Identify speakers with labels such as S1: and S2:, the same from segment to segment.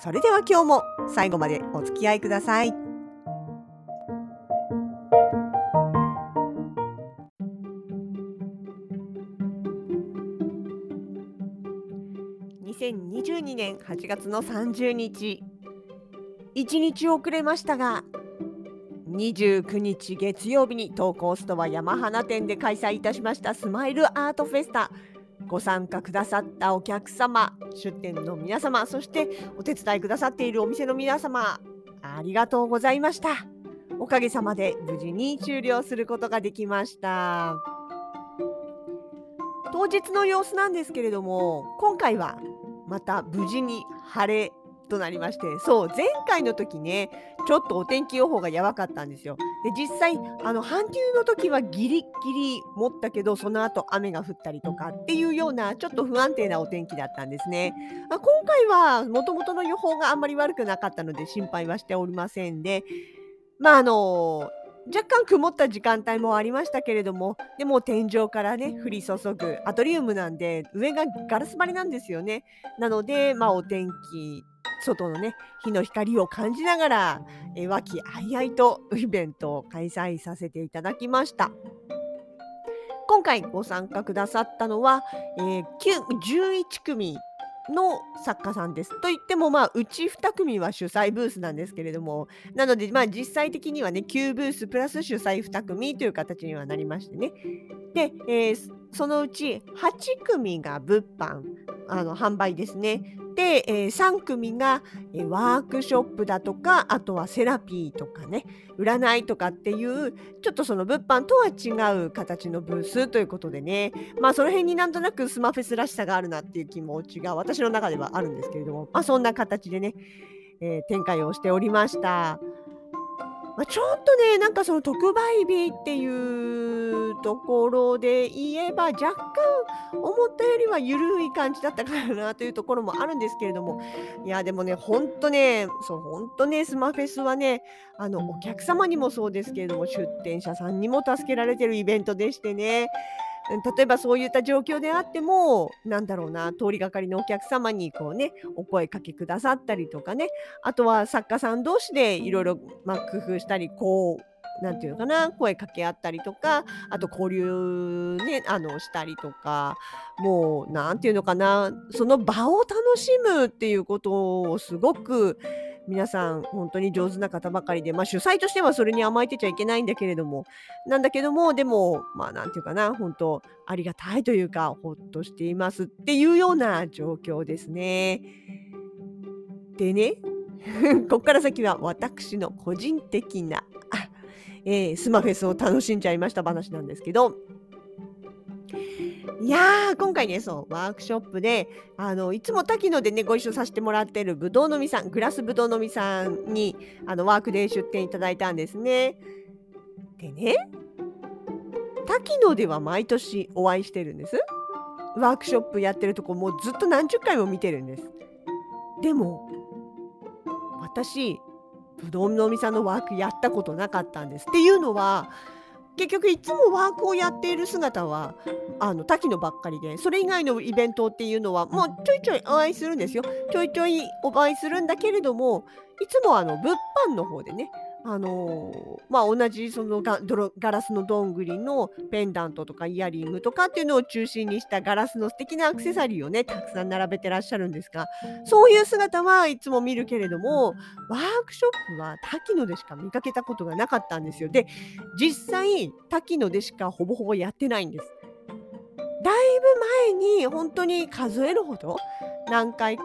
S1: それでは今日も最後までお付き合いください。2022年8月の30日1日遅れましたが29日月曜日に東コーストは山花店で開催いたしましたスマイルアートフェスタご参加くださったお客様出店の皆様そしてお手伝いくださっているお店の皆様ありがとうございましたおかげさまで無事に終了することができました当日の様子なんですけれども今回はまた無事に晴れとなりましてそう前回の時ねちょっとお天気予報がやばかったんですよ。で実際あの半休の時はギリギリ持ったけどその後雨が降ったりとかっていうようなちょっと不安定なお天気だったんですね。まあ今回はもともとの予報があんまり悪くなかったので心配はしておりませんでまああの若干曇った時間帯もありましたけれどもでも天井からね降り注ぐアトリウムなんで上がガラス張りなんですよねなのでまあお天気外のね日の光を感じながら、和気あいあいとイベントを開催させていただきました。今回ご参加くださったのは、えー、11組の作家さんです。といっても、まあ、うち2組は主催ブースなんですけれども、なので、まあ、実際的にはね、9ブースプラス主催2組という形にはなりましてね。で、えー、そのうち8組が物販、あの販売ですね。で、えー、3組が、えー、ワークショップだとかあとはセラピーとかね占いとかっていうちょっとその物販とは違う形のブースということでねまあその辺になんとなくスマフェスらしさがあるなっていう気持ちが私の中ではあるんですけれども、まあ、そんな形でね、えー、展開をしておりました。まあ、ちょっとね、なんかその特売日っていうところで言えば、若干思ったよりは緩い感じだったかなというところもあるんですけれども、いや、でもね、ほんとね、そう、ほんとね、スマフェスはね、あの、お客様にもそうですけれども、出店者さんにも助けられてるイベントでしてね、例えばそういった状況であっても、なんだろうな、通りがかりのお客様にこうね、お声かけくださったりとかね、あとは作家さん同士でいろいろ工夫したり、こう、なんていうのかな、声かけ合ったりとか、あと交流ね、あの、したりとか、もう、なんていうのかな、その場を楽しむっていうことをすごく、皆さん本当に上手な方ばかりで、まあ、主催としてはそれに甘えてちゃいけないんだけれどもなんだけどもでもまあなんていうかな本当ありがたいというかほっとしていますっていうような状況ですね。でね ここから先は私の個人的な、えー、スマフェスを楽しんじゃいました話なんですけどいやー、今回ね、そう、ワークショップで、あの、いつも滝野でね、ご一緒させてもらってるぶどうのみさん、グラスぶどうのみさんに、あの、ワークで出店いただいたんですね。でね、滝野では毎年お会いしてるんです。ワークショップやってるとこもうずっと何十回も見てるんです。でも、私、どうのみさんのワークやったことなかったんです。っていうのは、結局いつもワークをやっている姿はあの滝野ばっかりでそれ以外のイベントっていうのはもうちょいちょいお会いするんですよちょいちょいお会いするんだけれどもいつもあの物販の方でねあの、まあ、同じそのガガラスのどんぐりのペンダントとかイヤリングとかっていうのを中心にしたガラスの素敵なアクセサリーをねたくさん並べてらっしゃるんですがそういう姿はいつも見るけれどもワークショップは滝野でしか見かけたことがなかったんですよ。で実際滝野でしかほぼほぼやってないんです。だいぶ前に本当に数えるほど何回か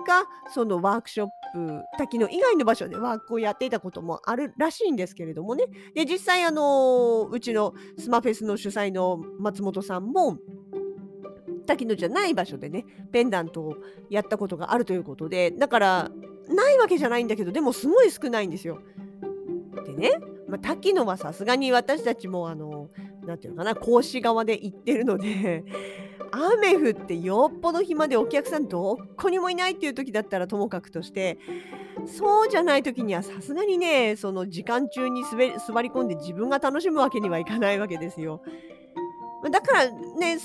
S1: そのワークショップ滝野以外の場所でワークをやっていたこともあるらしいんですけれどもねで実際あのうちのスマフェスの主催の松本さんも滝野じゃない場所でねペンダントをやったことがあるということでだからないわけじゃないんだけどでもすごい少ないんですよ。でね、まあ、滝野はさすがに私たちもあのなんていうのかな講師側で行ってるので雨降ってよっぽど暇でお客さんどこにもいないっていう時だったらともかくとしてそうじゃない時にはさすがにねその時間中に滑り座り込んで自分が楽しむわけにはいかないわけですよ。だからね、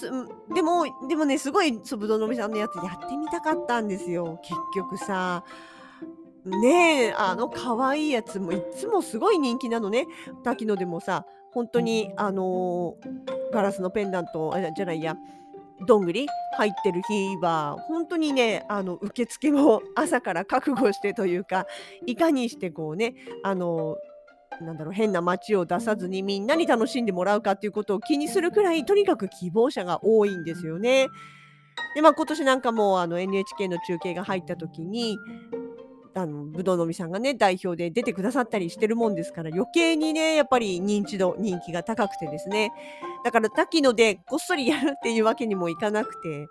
S1: でも、でもね、すごい、そ、ぶどのみさんのやつやってみたかったんですよ。結局さ。ねえ、あの可愛いやつもいつもすごい人気なのね。滝野でもさ、本当にあのー、ガラスのペンダント、じゃないや、どんぐり入ってる日は本当にねあの受付も 朝から覚悟してというかいかにしてこうねあのなんだろう変な街を出さずにみんなに楽しんでもらうかっていうことを気にするくらいとにかく希望者が多いんですよね。でまあ今年なんかもあの NHK の中継が入った時にあのぶどうのみさんがね代表で出てくださったりしてるもんですから余計にねやっぱり認知度人気が高くてですね。だから滝野でこっそりやるっていうわけにもいかなくて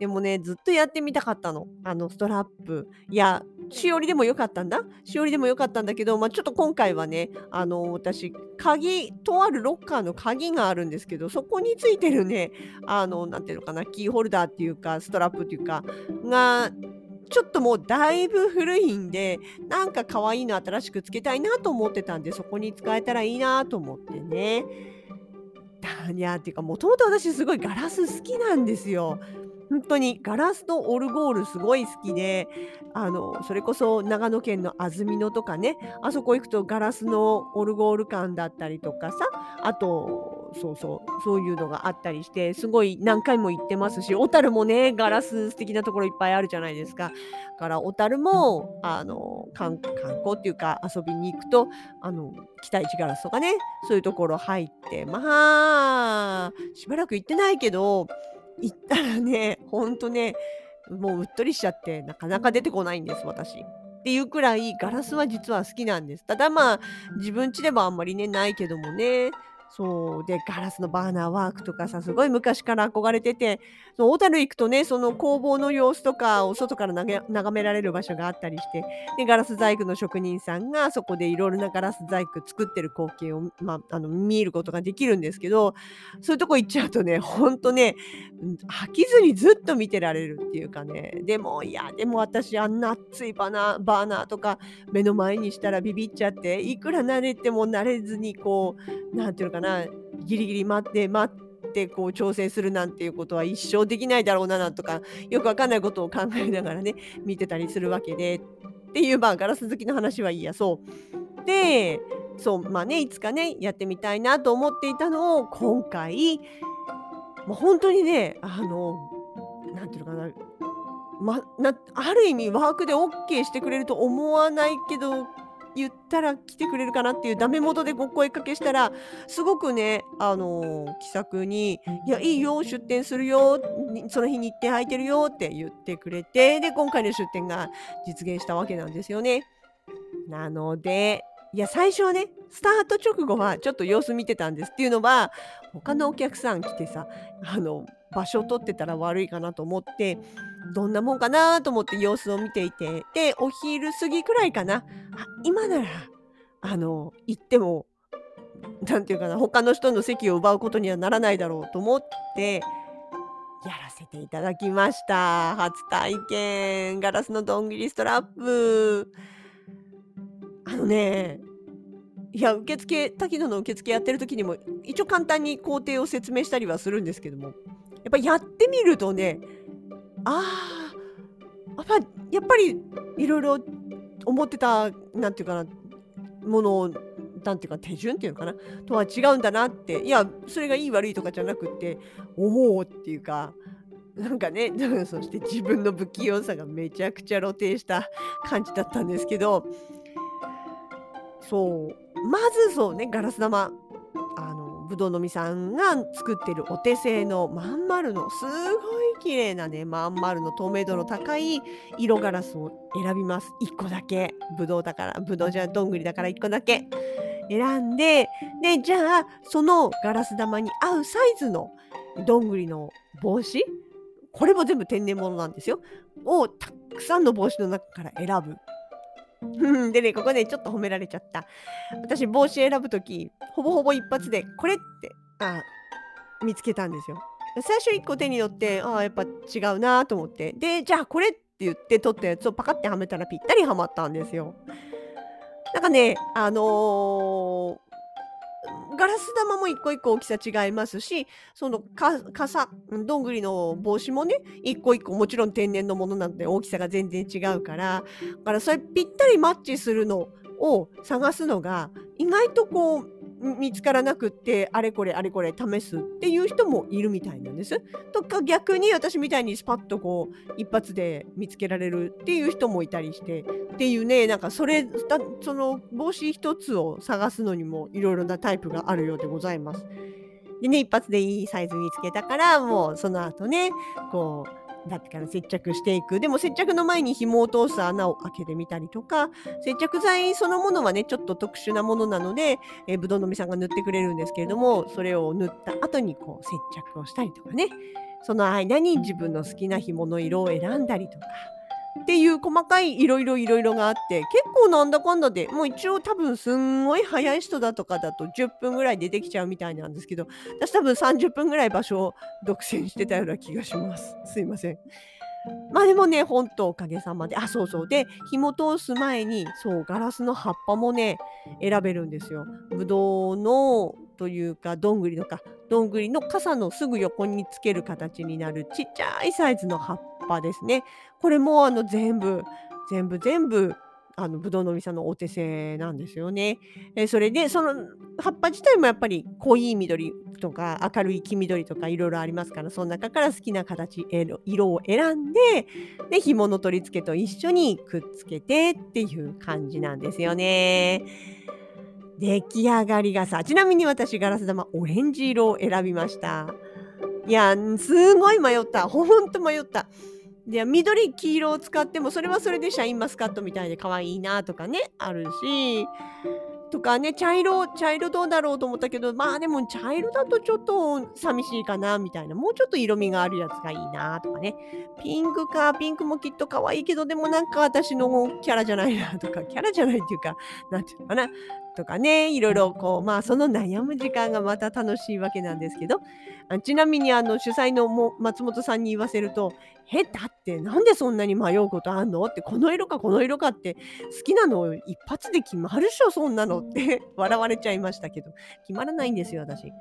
S1: でもねずっとやってみたかったの。あのストラップ。いやしおりでもよかったんだ。しおりでもよかったんだけど、まあ、ちょっと今回はねあの私鍵とあるロッカーの鍵があるんですけどそこについてるねあのなんていうのかなキーホルダーっていうかストラップっていうかがちょっともうだいぶ古いんで、なんか可愛いの新しくつけたいなと思ってたんで、そこに使えたらいいなと思ってね。いや、っていうか、もともと私すごいガラス好きなんですよ。本当にガラスとオルゴールすごい好きであのそれこそ長野県の安曇野とかねあそこ行くとガラスのオルゴール館だったりとかさあとそうそうそういうのがあったりしてすごい何回も行ってますし小樽もねガラス素敵なところいっぱいあるじゃないですか。だから小樽もあの観光っていうか遊びに行くとあの北市ガラスとかねそういうところ入ってまあしばらく行ってないけど行ったらね、ほんとね、もううっとりしちゃって、なかなか出てこないんです、私。っていうくらい、ガラスは実は好きなんです。ただまあ、自分家ではあんまりね、ないけどもね、そうでガラスのバーナーワークとかさすごい昔から憧れててその小樽行くとねその工房の様子とかを外から眺められる場所があったりしてでガラス細工の職人さんがそこでいろいろなガラス細工作ってる光景を、まあ、あの見ることができるんですけどそういうとこ行っちゃうとねほんとね飽きずにずっと見てられるっていうかねでもいやでも私あんな熱いバナバーナーとか目の前にしたらビビっちゃっていくら慣れても慣れずにこう何て言うのかななギリギリ待って待ってこう調整するなんていうことは一生できないだろうななんとかよくわかんないことを考えながらね見てたりするわけでっていうまあガラス好きの話はいいやそう。でそうまあねいつかねやってみたいなと思っていたのを今回もう本当にねあの何て言うのかなま、なある意味ワークで OK してくれると思わないけど言ったら来てくれるかなっていうダメ元でご声かけしたらすごくねあの気さくに「いやいいよ出店するよその日日程空いてるよ」って言ってくれてで今回の出店が実現したわけなんですよね。なのでいや最初はねスタート直後はちょっと様子見てたんですっていうのは他のお客さん来てさあの場所を取ってたら悪いかなと思ってどんなもんかなと思って様子を見ていてでお昼過ぎくらいかな。今ならあの行っても何て言うかな他の人の席を奪うことにはならないだろうと思ってやらせていただきました。初体験。ガラスのどん切りストラップ。あのねいや受付滝野の受付やってる時にも一応簡単に工程を説明したりはするんですけども。っぱやってみるとねああ、やっぱりいろいろ思ってたなんていうかなものをなんていうか手順っていうのかなとは違うんだなっていやそれがいい悪いとかじゃなくっておおっていうかなんかね そして自分の不器用さがめちゃくちゃ露呈した感じだったんですけどそうまずそうねガラス玉ぶどうのみさんが作ってるお手製のまん丸のすごい綺麗なねまん丸の透明度の高い色ガラスを選びます。1個だけ。ぶどうだからぶどうじゃどんぐりだから1個だけ。選んででじゃあそのガラス玉に合うサイズのどんぐりの帽子。これも全部天然物なんですよ。をたくさんの帽子の中から選ぶ。でね、ここね、ちょっと褒められちゃった。私、帽子選ぶ時、ほぼほぼ一発で、これって、あ、見つけたんですよ。最初1個手に取って、ああ、やっぱ違うなと思って。で、じゃあこれって言って取ったやつをパカってはめたらぴったりはまったんですよ。なんかね、あのー、ガラス玉も一個一個大きさ違いますし、そのか傘、どんぐりの帽子もね、一個一個もちろん天然のものなんで大きさが全然違うから、だからそれぴったりマッチするのを探すのが意外とこう見つからなくってあれこれあれこれ試すっていう人もいるみたいなんです。とか逆に私みたいにスパッとこう一発で見つけられるっていう人もいたりしてっていうねなんかそれその帽子一つを探すのにもいろいろなタイプがあるようでございます。でね一発でいいサイズ見つけたからもうその後ねこうだってから接着していく。でも接着の前に紐を通す穴を開けてみたりとか、接着剤そのものはね、ちょっと特殊なものなので、えー、ぶどうの実さんが塗ってくれるんですけれども、それを塗った後にこう接着をしたりとかね、その間に自分の好きな紐の色を選んだりとか、っていう細かいいろいろいろいろがあって結構なんだかんだでもう一応多分すんごい早い人だとかだと10分ぐらいでできちゃうみたいなんですけど私多分30分ぐらい場所を独占してたような気がします。すいません。まあでもね本当おかげさまで。あそうそう。で紐通す前にそうガラスの葉っぱもね選べるんですよ。ぶどうのというかどんぐりのかどんぐりの傘のすぐ横につける形になるちっちゃいサイズの葉っぱですね。これもあの全部、全部全部、あのぶどうのみさんのお手製なんですよね。えそれでその葉っぱ自体もやっぱり濃い緑とか明るい黄緑とかいろいろありますからその中から好きな形色を選んでで紐の取り付けと一緒にくっつけてっていう感じなんですよね。出来上がりがさちなみに私ガラス玉オレンジ色を選びました。いやすごい迷った。ほんと迷った。で緑黄色を使ってもそれはそれでシャインマスカットみたいで可愛いなとかねあるし。とかね茶色茶色どうだろうと思ったけどまあでも茶色だとちょっと寂しいかなみたいな。もうちょっと色味があるやつがいいなとかね。ピンクかピンクもきっと可愛いけどでもなんか私のキャラじゃないなとかキャラじゃないっていうかなんていうのかな。とかねいろいろこうまあその悩む時間がまた楽しいわけなんですけどちなみにあの主催のも松本さんに言わせると「えだってなんでそんなに迷うことあんの?」って「この色かこの色かって好きなの一発で決まるっしょそんなの」って 笑われちゃいましたけど決まらないんですよ私。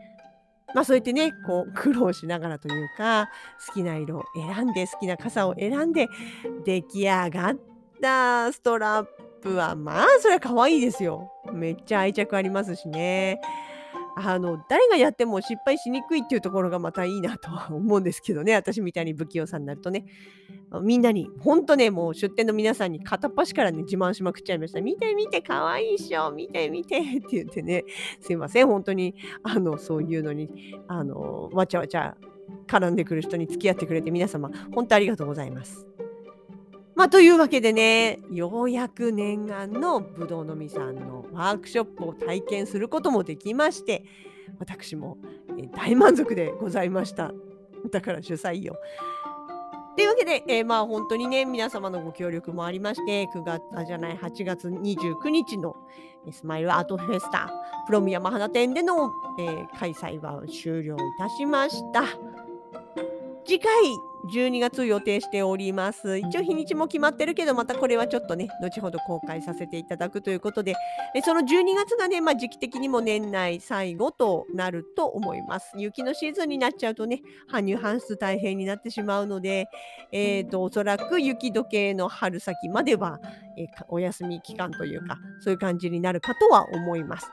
S1: まあそうやってねこう苦労しながらというか好きな色を選んで好きな傘を選んで出来上がったストラップはまあそれは可愛いですよ。めっちゃ愛着ありますしね。あの誰がやっても失敗しにくいっていうところがまたいいなとは思うんですけどね私みたいに不器用さんになるとねみんなに本当ねもう出店の皆さんに片っ端からね自慢しまくっちゃいました見て見てかわいいっしょ見て見てって言ってねすいません本当にあのそういうのにあのわちゃわちゃ絡んでくる人に付き合ってくれて皆様本当ありがとうございます。まあ、というわけでね、ようやく念願のぶどうのみさんのワークショップを体験することもできまして、私も大満足でございました。だから主催よ。というわけで、えー、まあ本当にね、皆様のご協力もありまして、9月、じゃない、8月29日のスマイルアートフェスタ、プロミ山花店での、えー、開催は終了いたしました。次回、12月予定しております。一応日にちも決まってるけど、またこれはちょっとね、後ほど公開させていただくということで、えその12月がね、まあ、時期的にも年内最後となると思います。雪のシーズンになっちゃうとね、搬入搬出大変になってしまうので、えーと、おそらく雪解けの春先までは、えー、お休み期間というか、そういう感じになるかとは思います。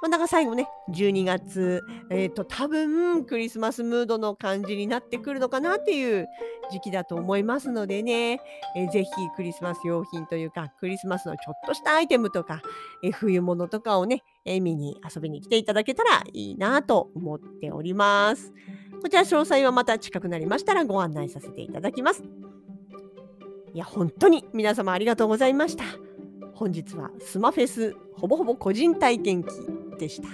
S1: まあ、だか最後ね、12月、えっ、ー、と、多分クリスマスムードの感じになってくるのかなっていう時期だと思いますのでね、えー、ぜひクリスマス用品というか、クリスマスのちょっとしたアイテムとか、えー、冬物とかをね、え見に遊びに来ていただけたらいいなと思っております。こちら詳細はまた近くなりましたらご案内させていただきます。いや、本当に皆様ありがとうございました。本日はスマフェスほぼほぼ個人体験記でした。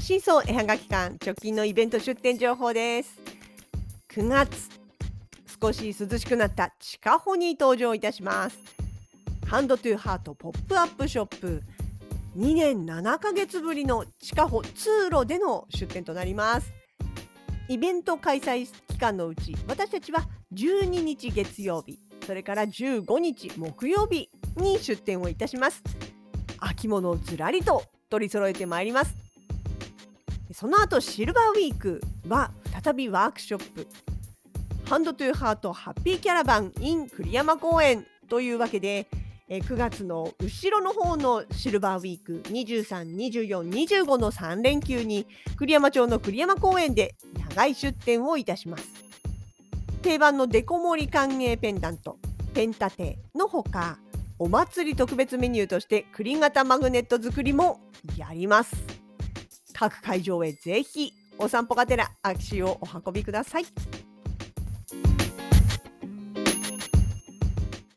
S1: シーソン絵版画期間直近のイベント出店情報です。9月少し涼しくなった地下ホに登場いたします。ハンドトゥーハートポップアップショップ。2年7ヶ月ぶりの地下穂通路での出店となります。イベント開催期間のうち私たちは12日月曜日それから15日木曜日に出店をいたします。秋物をずらりと取り揃えてまいります。その後シルバーウィークは再びワークショップ。ハンドトゥーハートハッピーキャラバン in 栗山公園というわけでえ9月の後ろの方のシルバーウィーク23、24、25の3連休に栗山町の栗山公園で野外出店をいたします定番のデコ盛り歓迎ペンダントペンタテのほかお祭り特別メニューとして栗型マグネット作りもやります各会場へぜひお散歩がてら足をお運びください。